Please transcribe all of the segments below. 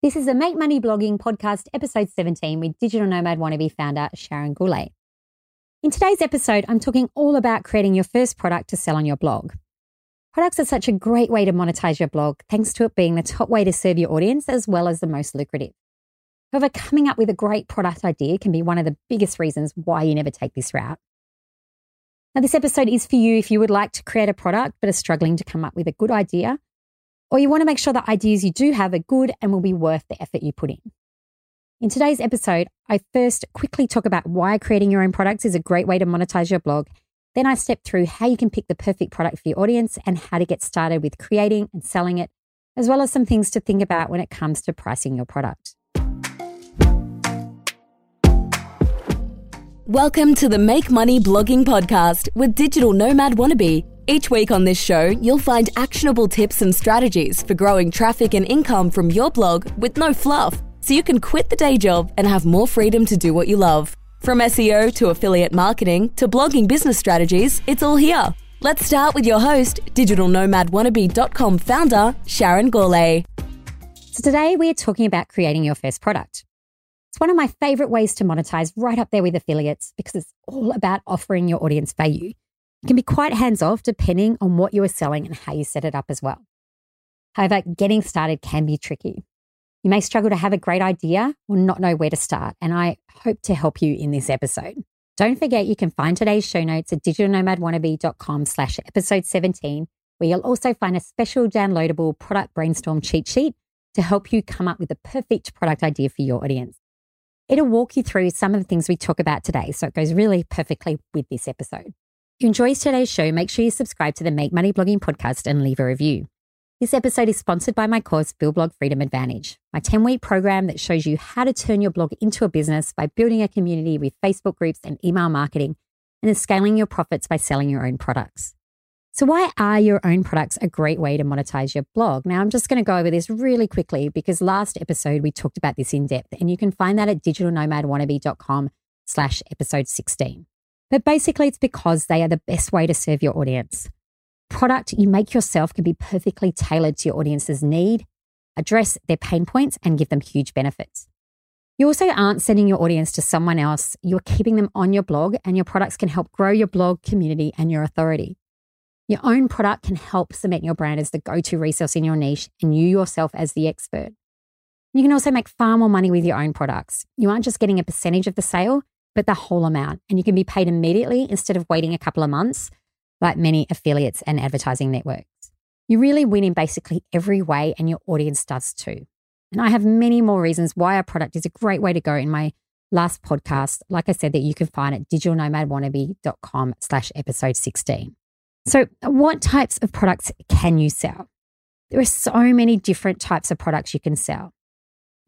This is the Make Money Blogging Podcast, episode 17, with digital nomad wannabe founder Sharon Gourlay. In today's episode, I'm talking all about creating your first product to sell on your blog. Products are such a great way to monetize your blog, thanks to it being the top way to serve your audience as well as the most lucrative. However, coming up with a great product idea can be one of the biggest reasons why you never take this route. Now, this episode is for you if you would like to create a product but are struggling to come up with a good idea or you want to make sure the ideas you do have are good and will be worth the effort you put in. In today's episode, I first quickly talk about why creating your own products is a great way to monetize your blog. Then I step through how you can pick the perfect product for your audience and how to get started with creating and selling it, as well as some things to think about when it comes to pricing your product. Welcome to the Make Money Blogging Podcast with Digital Nomad Wannabe. Each week on this show, you'll find actionable tips and strategies for growing traffic and income from your blog with no fluff, so you can quit the day job and have more freedom to do what you love. From SEO to affiliate marketing to blogging business strategies, it's all here. Let's start with your host, digitalnomadwannabe.com founder, Sharon Gourlay. So today we are talking about creating your first product. It's one of my favorite ways to monetize right up there with affiliates because it's all about offering your audience value. It can be quite hands off depending on what you are selling and how you set it up as well. However, getting started can be tricky. You may struggle to have a great idea or not know where to start, and I hope to help you in this episode. Don't forget you can find today's show notes at digitalnomadwannabe.com slash episode 17, where you'll also find a special downloadable product brainstorm cheat sheet to help you come up with the perfect product idea for your audience. It'll walk you through some of the things we talk about today, so it goes really perfectly with this episode. If you enjoyed today's show, make sure you subscribe to the Make Money Blogging podcast and leave a review. This episode is sponsored by my course, Build Blog Freedom Advantage, my 10 week program that shows you how to turn your blog into a business by building a community with Facebook groups and email marketing, and then scaling your profits by selling your own products. So, why are your own products a great way to monetize your blog? Now, I'm just going to go over this really quickly because last episode we talked about this in depth, and you can find that at digitalnomadwannabe.com slash episode 16. But basically, it's because they are the best way to serve your audience. Product you make yourself can be perfectly tailored to your audience's need, address their pain points, and give them huge benefits. You also aren't sending your audience to someone else, you're keeping them on your blog, and your products can help grow your blog community and your authority. Your own product can help cement your brand as the go to resource in your niche and you yourself as the expert. You can also make far more money with your own products. You aren't just getting a percentage of the sale, but the whole amount. And you can be paid immediately instead of waiting a couple of months, like many affiliates and advertising networks. You really win in basically every way, and your audience does too. And I have many more reasons why our product is a great way to go in my last podcast, like I said, that you can find at digitalnomadwannabe.com slash episode 16. So what types of products can you sell? There are so many different types of products you can sell.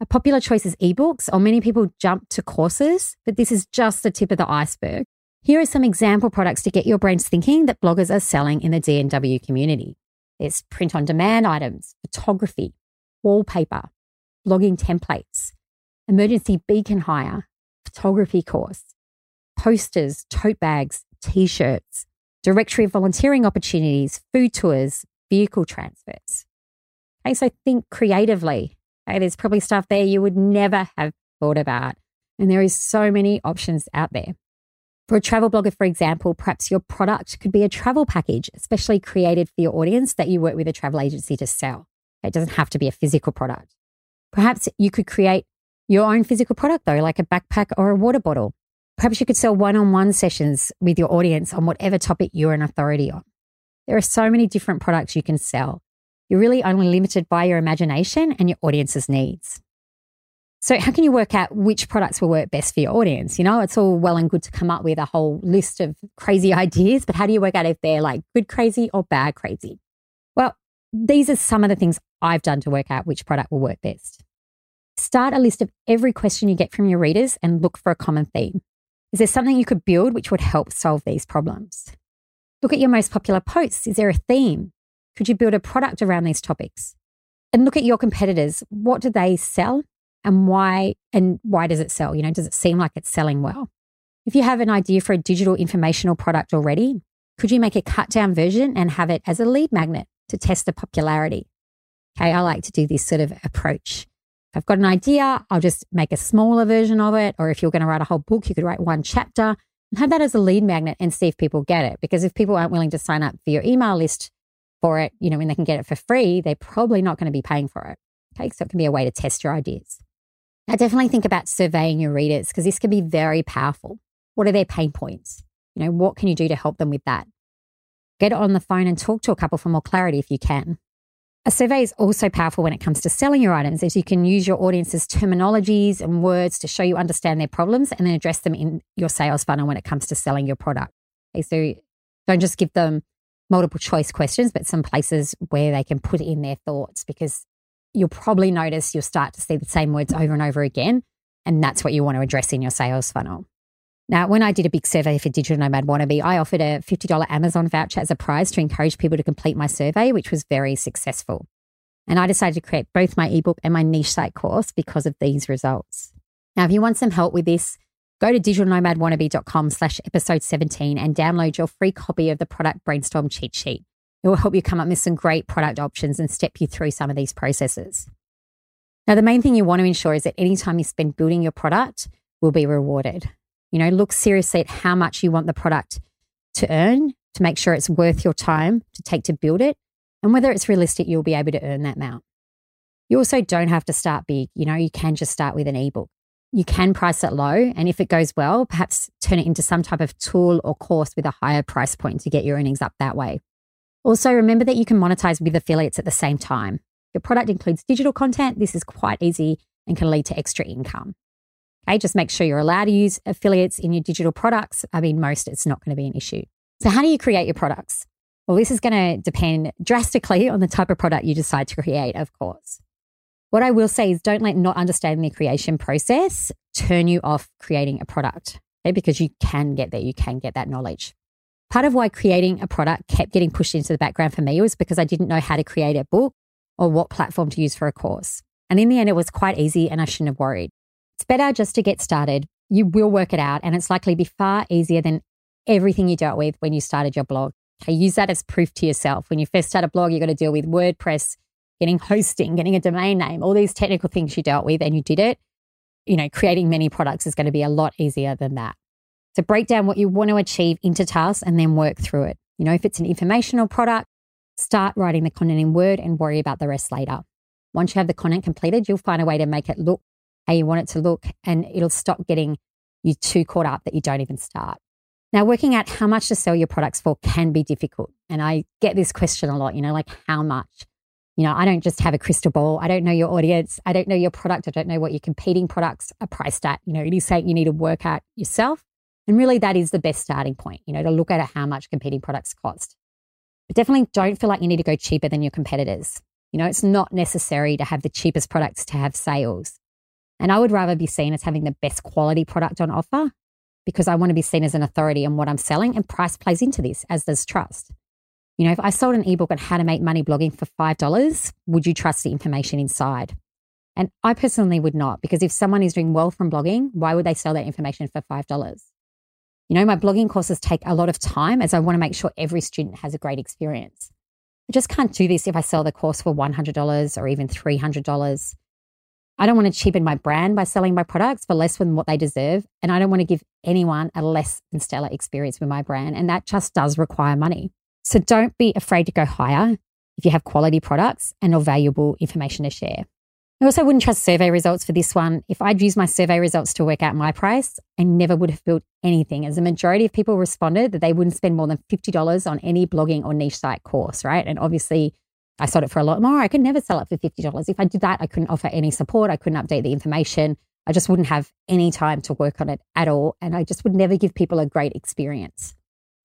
A popular choice is ebooks, or many people jump to courses, but this is just the tip of the iceberg. Here are some example products to get your brains thinking that bloggers are selling in the DNW community. There's print on demand items, photography, wallpaper, blogging templates, emergency beacon hire, photography course, posters, tote bags, t shirts, directory of volunteering opportunities, food tours, vehicle transfers. Okay, so think creatively Okay, there's probably stuff there you would never have thought about. And there is so many options out there. For a travel blogger, for example, perhaps your product could be a travel package, especially created for your audience that you work with a travel agency to sell. It doesn't have to be a physical product. Perhaps you could create your own physical product, though, like a backpack or a water bottle. Perhaps you could sell one on one sessions with your audience on whatever topic you're an authority on. There are so many different products you can sell. You're really only limited by your imagination and your audience's needs. So, how can you work out which products will work best for your audience? You know, it's all well and good to come up with a whole list of crazy ideas, but how do you work out if they're like good crazy or bad crazy? Well, these are some of the things I've done to work out which product will work best. Start a list of every question you get from your readers and look for a common theme. Is there something you could build which would help solve these problems? Look at your most popular posts. Is there a theme? Could you build a product around these topics? And look at your competitors. What do they sell and why and why does it sell? You know, does it seem like it's selling well? If you have an idea for a digital informational product already, could you make a cut down version and have it as a lead magnet to test the popularity? Okay, I like to do this sort of approach. If I've got an idea, I'll just make a smaller version of it. Or if you're going to write a whole book, you could write one chapter and have that as a lead magnet and see if people get it. Because if people aren't willing to sign up for your email list for it, you know, when they can get it for free, they're probably not going to be paying for it. Okay. So it can be a way to test your ideas. I definitely think about surveying your readers because this can be very powerful. What are their pain points? You know, what can you do to help them with that? Get on the phone and talk to a couple for more clarity if you can. A survey is also powerful when it comes to selling your items, as you can use your audience's terminologies and words to show you understand their problems and then address them in your sales funnel when it comes to selling your product. Okay, so don't just give them multiple choice questions, but some places where they can put in their thoughts because you'll probably notice you'll start to see the same words over and over again. And that's what you want to address in your sales funnel. Now, when I did a big survey for Digital Nomad Wannabe, I offered a $50 Amazon voucher as a prize to encourage people to complete my survey, which was very successful. And I decided to create both my ebook and my niche site course because of these results. Now, if you want some help with this, go to digitalnomadwannabe.com slash episode 17 and download your free copy of the product brainstorm cheat sheet. It will help you come up with some great product options and step you through some of these processes. Now, the main thing you want to ensure is that any time you spend building your product will be rewarded. You know, look seriously at how much you want the product to earn to make sure it's worth your time to take to build it and whether it's realistic you'll be able to earn that amount. You also don't have to start big. You know, you can just start with an ebook. You can price it low. And if it goes well, perhaps turn it into some type of tool or course with a higher price point to get your earnings up that way. Also, remember that you can monetize with affiliates at the same time. Your product includes digital content. This is quite easy and can lead to extra income. Okay, just make sure you're allowed to use affiliates in your digital products. I mean, most it's not going to be an issue. So, how do you create your products? Well, this is going to depend drastically on the type of product you decide to create, of course. What I will say is don't let not understanding the creation process turn you off creating a product, okay? because you can get there, you can get that knowledge. Part of why creating a product kept getting pushed into the background for me was because I didn't know how to create a book or what platform to use for a course. And in the end, it was quite easy and I shouldn't have worried. It's better just to get started. You will work it out, and it's likely to be far easier than everything you dealt with when you started your blog. Okay, use that as proof to yourself. When you first start a blog, you got to deal with WordPress, getting hosting, getting a domain name, all these technical things you dealt with, and you did it. You know, creating many products is going to be a lot easier than that. So break down what you want to achieve into tasks and then work through it. You know, if it's an informational product, start writing the content in Word and worry about the rest later. Once you have the content completed, you'll find a way to make it look how you want it to look, and it'll stop getting you too caught up that you don't even start. Now, working out how much to sell your products for can be difficult. And I get this question a lot, you know, like how much? You know, I don't just have a crystal ball. I don't know your audience. I don't know your product. I don't know what your competing products are priced at. You know, it is something you need to work out yourself. And really, that is the best starting point, you know, to look at how much competing products cost. But definitely don't feel like you need to go cheaper than your competitors. You know, it's not necessary to have the cheapest products to have sales. And I would rather be seen as having the best quality product on offer because I want to be seen as an authority on what I'm selling and price plays into this, as does trust. You know, if I sold an ebook on how to make money blogging for $5, would you trust the information inside? And I personally would not, because if someone is doing well from blogging, why would they sell that information for $5? You know, my blogging courses take a lot of time as I want to make sure every student has a great experience. I just can't do this if I sell the course for $100 or even $300. I don't want to cheapen my brand by selling my products for less than what they deserve. And I don't want to give anyone a less than stellar experience with my brand. And that just does require money. So don't be afraid to go higher if you have quality products and or valuable information to share. I also wouldn't trust survey results for this one. If I'd used my survey results to work out my price, I never would have built anything, as a majority of people responded that they wouldn't spend more than $50 on any blogging or niche site course, right? And obviously, I sold it for a lot more. I could never sell it for $50. If I did that, I couldn't offer any support. I couldn't update the information. I just wouldn't have any time to work on it at all. And I just would never give people a great experience.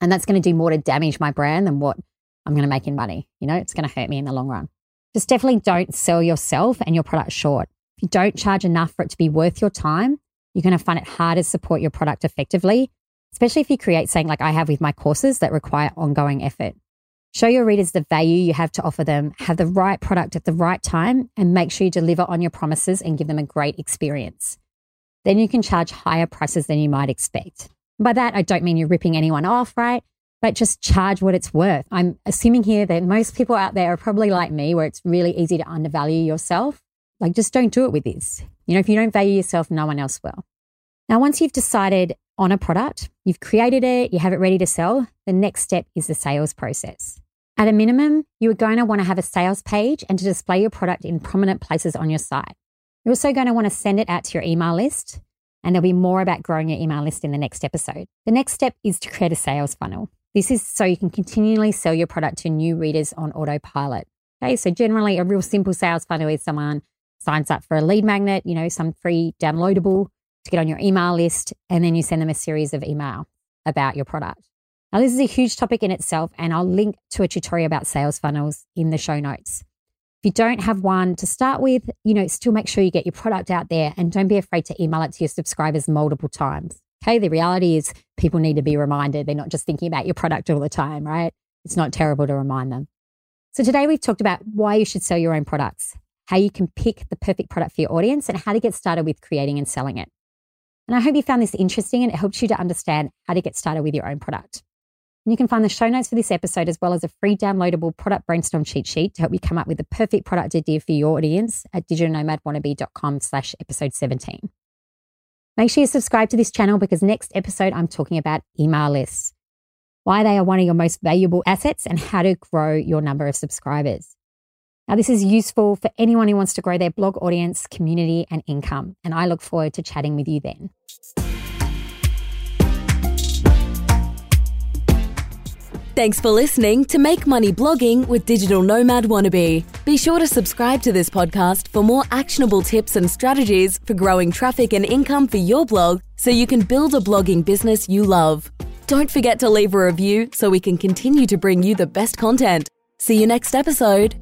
And that's going to do more to damage my brand than what I'm going to make in money. You know, it's going to hurt me in the long run. Just definitely don't sell yourself and your product short. If you don't charge enough for it to be worth your time, you're going to find it hard to support your product effectively, especially if you create something like I have with my courses that require ongoing effort. Show your readers the value you have to offer them, have the right product at the right time, and make sure you deliver on your promises and give them a great experience. Then you can charge higher prices than you might expect. By that, I don't mean you're ripping anyone off, right? But just charge what it's worth. I'm assuming here that most people out there are probably like me, where it's really easy to undervalue yourself. Like, just don't do it with this. You know, if you don't value yourself, no one else will. Now, once you've decided on a product, you've created it, you have it ready to sell, the next step is the sales process. At a minimum, you are going to want to have a sales page and to display your product in prominent places on your site. You're also going to want to send it out to your email list, and there'll be more about growing your email list in the next episode. The next step is to create a sales funnel. This is so you can continually sell your product to new readers on autopilot. Okay, so generally, a real simple sales funnel is someone signs up for a lead magnet, you know, some free downloadable to get on your email list, and then you send them a series of email about your product. Now, this is a huge topic in itself, and I'll link to a tutorial about sales funnels in the show notes. You don't have one to start with, you know, still make sure you get your product out there and don't be afraid to email it to your subscribers multiple times. Okay. The reality is people need to be reminded. They're not just thinking about your product all the time, right? It's not terrible to remind them. So today we've talked about why you should sell your own products, how you can pick the perfect product for your audience, and how to get started with creating and selling it. And I hope you found this interesting and it helps you to understand how to get started with your own product. And you can find the show notes for this episode as well as a free downloadable product brainstorm cheat sheet to help you come up with the perfect product idea for your audience at digitalnomadwannabe.com slash episode 17. Make sure you subscribe to this channel because next episode I'm talking about email lists, why they are one of your most valuable assets and how to grow your number of subscribers. Now, this is useful for anyone who wants to grow their blog audience, community, and income. And I look forward to chatting with you then. Thanks for listening to Make Money Blogging with Digital Nomad Wannabe. Be sure to subscribe to this podcast for more actionable tips and strategies for growing traffic and income for your blog so you can build a blogging business you love. Don't forget to leave a review so we can continue to bring you the best content. See you next episode.